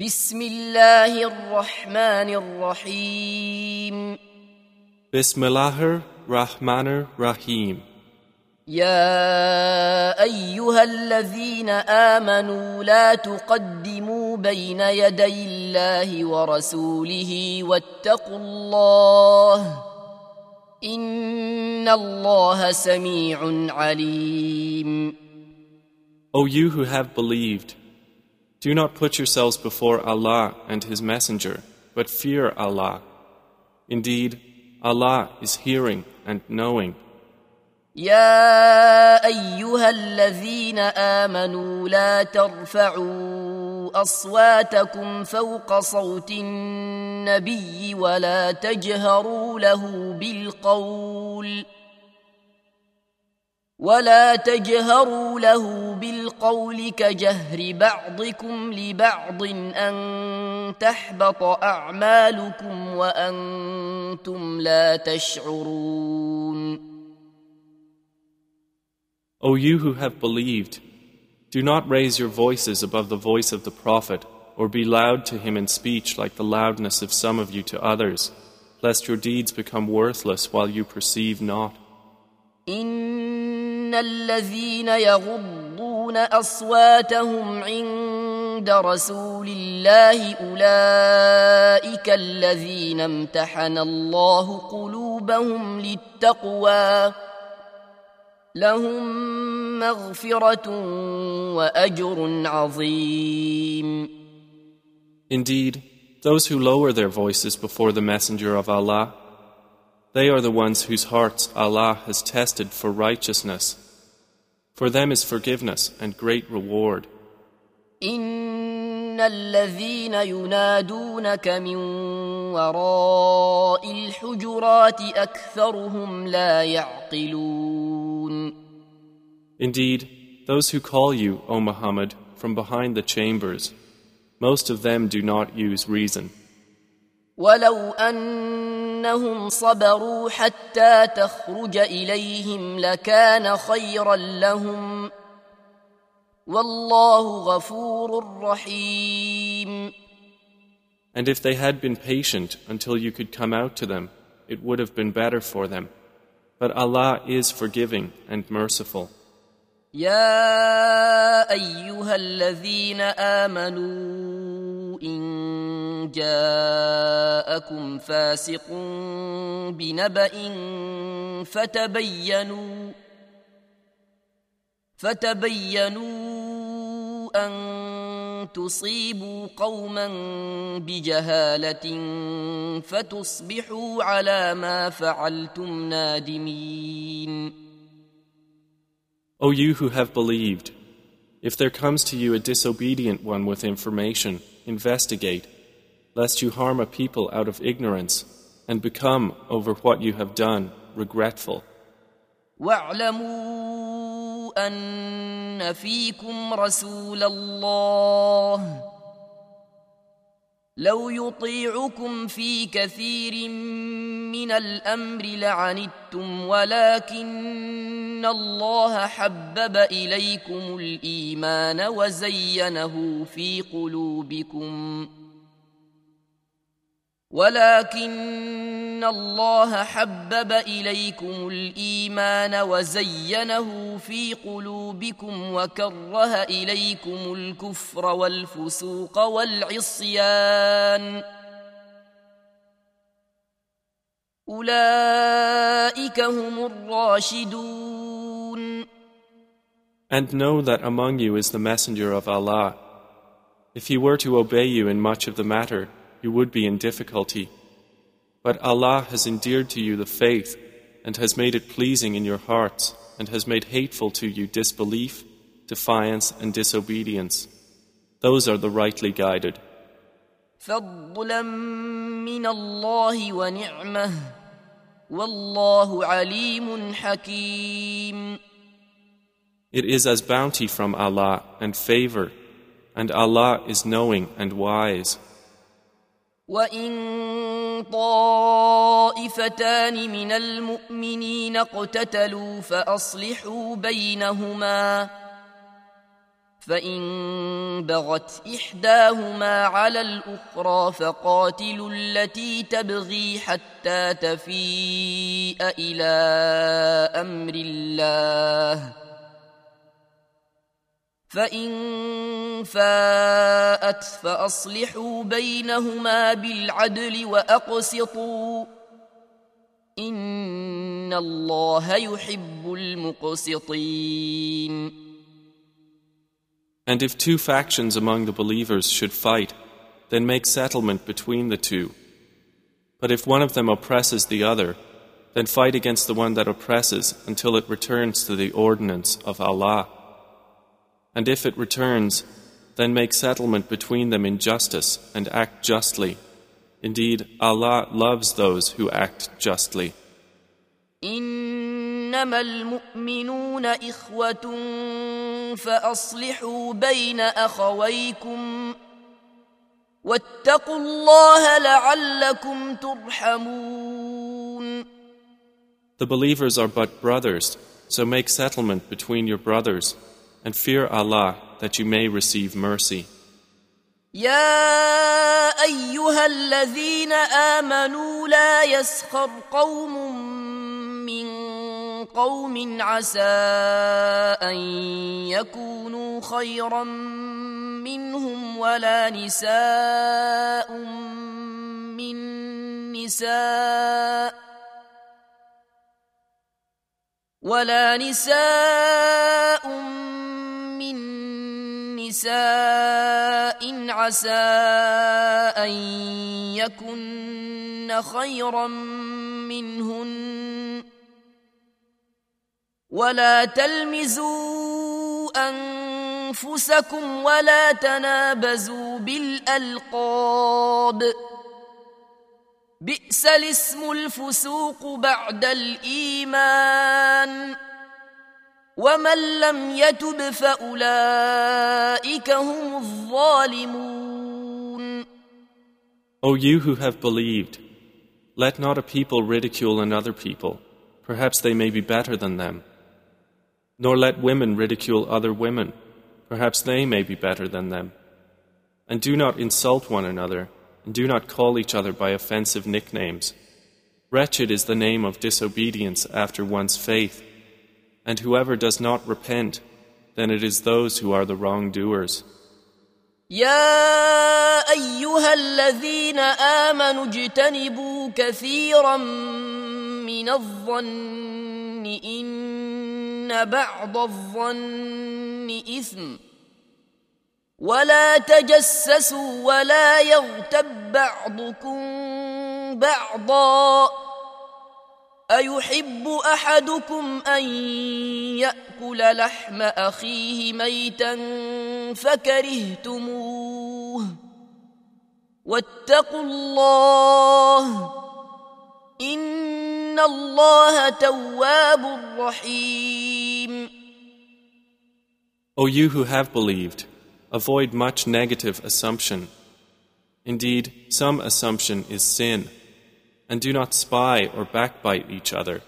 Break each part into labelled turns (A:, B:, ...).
A: بسم الله الرحمن الرحيم
B: بسم الله الرحمن الرحيم
A: يا ايها الذين امنوا لا تقدموا بين يدي الله ورسوله واتقوا الله ان الله سميع عليم
B: O you who have believed Do not put yourselves before Allah and His Messenger, but fear Allah. Indeed, Allah is hearing and knowing.
A: يا أيها الذين آمنوا لا ترفعوا أصواتكم فوق صوت النبي ولا تجهروا له بالقول ۖ ولا تجهروا له بالقول كجهر بعضكم لبعض ان تحبط اعمالكم وانتم لا
B: تشعرون O you who have believed, do not raise your voices above the voice of the Prophet, or be loud to him in speech like the loudness of some of you to others, lest your deeds become worthless while you perceive not.
A: إن الذين يغضون أصواتهم عند رسول الله أولئك الذين امتحن الله قلوبهم للتقوى لهم مغفرة وأجر عظيم
B: Indeed, those who lower their voices before the Messenger of Allah They are the ones whose hearts Allah has tested for righteousness. For them is forgiveness and great reward. إن الذين ينادونك من وراء الحجرات أكثرهم لا يعقلون. Indeed, those who call you, O Muhammad, from behind the chambers, most of them do not use reason. ولو انهم
A: صبروا حتى تخرج اليهم لكان خيرا لهم والله غفور رحيم And
B: if they had been patient until you could come out to them, it would have been better for them. But Allah is forgiving and merciful. يا أيها الذين آمنوا
A: إن جاءكم فاسق بنبأ فتبينوا فتبينوا أن تصيبوا قوما بجهالة فتصبحوا على ما فعلتم نادمين.
B: O you who have believed, if there comes to you a disobedient one with information, investigate, lest you harm a people out of ignorance and become, over what you have done, regretful. وَاعْلَمُوا أَنَّ فِيكُمْ رَسُولَ اللَّهِ
A: لو يطيعكم في كثير من الامر لعنتم ولكن الله حبب اليكم الايمان وزينه في قلوبكم ولكن الله حبب اليكم الايمان وزينه في قلوبكم وكره اليكم الكفر والفسوق والعصيان اولئك هم
B: الراشدون And know that among you is the messenger of Allah if he were to obey you in much of the matter you would be in difficulty. But Allah has endeared to you the faith and has made it pleasing in your hearts and has made hateful to you disbelief, defiance, and disobedience. Those are the rightly guided.
A: It
B: is as bounty from Allah and favor, and Allah is knowing and wise.
A: وان طائفتان من المؤمنين اقتتلوا فاصلحوا بينهما فان بغت احداهما على الاخرى فقاتلوا التي تبغي حتى تفيء الى امر الله فإن فاءت فأصلحوا بينهما بالعدل وأقسطوا إن الله يحب المقسطين And
B: if two factions among the believers should fight, then make settlement between the two. But if one of them oppresses the other, then fight against the one that oppresses until it returns to the ordinance of Allah. And if it returns, then make settlement between them in justice and act justly. Indeed, Allah loves those who act justly. إنما المؤمنون إخوة
A: فأصلحوا بين أخويكم واتقوا
B: الله لعلكم ترحمون. The believers are but brothers, so make settlement between your brothers. and fear Allah that you may receive mercy.
A: يا أيها الذين آمنوا لا يسخر قوم من قوم عسى أن يكونوا خيرا منهم ولا نساء من نساء ولا نساء من نساء عسى أن يكن خيرا منهن ولا تلمزوا أنفسكم ولا تنابزوا بالألقاب بئس الاسم الفسوق بعد الإيمان ۖ ومن لم يتب فأولئك
B: هم الظالمون O you who have believed, let not a people ridicule another people, perhaps they may be better than them. Nor let women ridicule other women, perhaps they may be better than them. And do not insult one another, and do not call each other by offensive nicknames. Wretched is the name of disobedience after one's faith and whoever does not repent, then it is those who are the wrongdoers.
A: يا أيها الذين آمنوا اجتنبوا كثيرا من الظن إن بعض الظن إثم ولا تجسسوا ولا يغتب بعضكم بعضا أيحب أحدكم أن يأكل لحم أخيه ميتا فكرهتموه واتقوا الله إن الله تواب
B: رحيم O you who have believed, avoid much negative assumption. Indeed, some assumption is sin. and do not spy or backbite each other.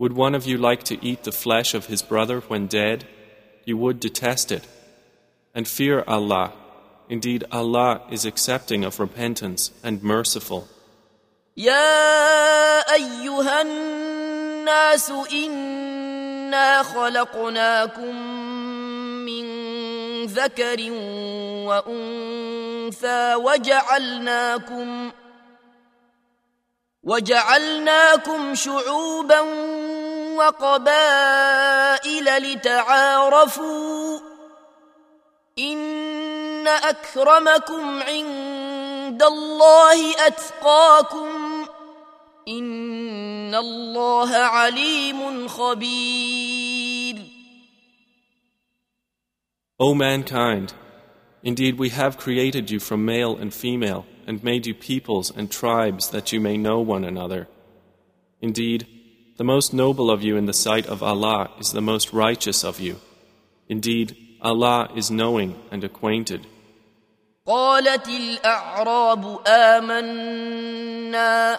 B: Would one of you like to eat the flesh of his brother when dead? You would detest it. And fear Allah. Indeed, Allah is accepting of repentance and merciful.
A: يا أيها الناس إنا خلقناكم من ذكر وأنثى وجعلناكم وجعلناكم شعوبا وقبائل لتعارفوا إن أكرمكم عند الله أتقاكم إن الله عليم خبير
B: O mankind, indeed we have created you from male and female and made you peoples and tribes that you may know one another. Indeed, the most noble of you in the sight of Allah is the most righteous of you. Indeed, Allah is knowing and acquainted. قالت الأعراب
A: آمنا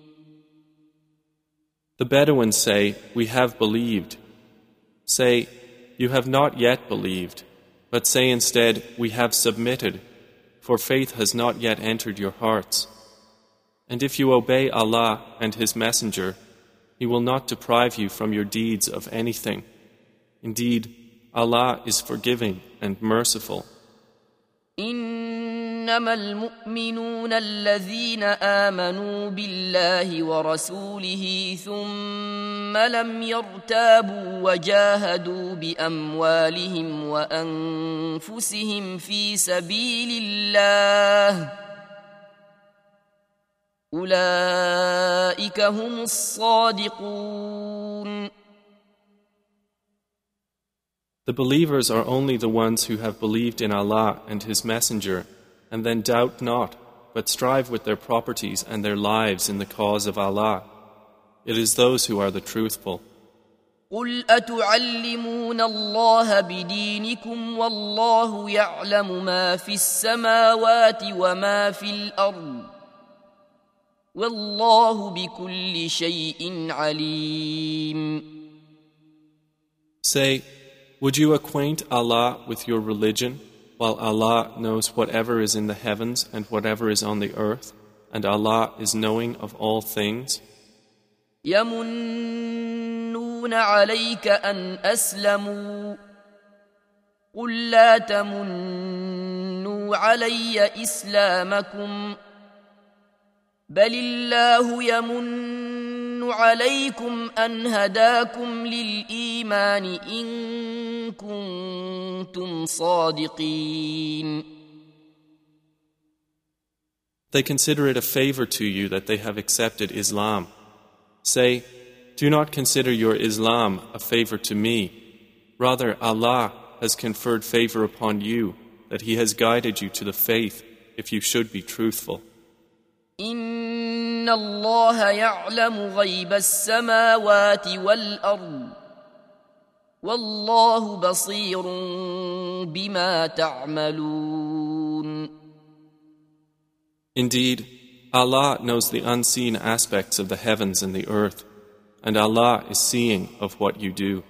B: The Bedouins say, We have believed. Say, You have not yet believed, but say instead, We have submitted, for faith has not yet entered your hearts. And if you obey Allah and His Messenger, He will not deprive you from your deeds of anything. Indeed, Allah is forgiving and merciful.
A: In إنما المؤمنون الذين آمنوا بالله ورسوله ثم لم يرتابوا وجاهدوا بأموالهم وأنفسهم في سبيل الله أولئك هم الصادقون
B: The believers are only the ones who have believed in Allah and His Messenger and then doubt not, but strive with their properties and their lives in the cause of Allah. It is those who are the truthful. قل أتعلمون الله بدينكم والله يعلم ما
A: في السماوات وما في الأرض والله بكل شيء عليم.
B: Say, would you acquaint Allah with your religion? while Allah knows whatever is in the heavens and whatever is on the earth, and Allah is knowing of all things. يمنون عليك أن أسلموا قل لا تمنوا علي إسلامكم بل الله يمن عليكم أن هداكم للإيمان إن كنتم صادقين They consider it a favor to you that they have accepted Islam. Say, do not consider your Islam a favor to me. Rather, Allah has conferred favor upon you that He has guided you to the faith if you should be truthful. In إن الله يعلم غيب السماوات والأرض والله بصير بما تعملون Indeed, Allah knows the unseen aspects of the heavens and the earth, and Allah is seeing of what you do.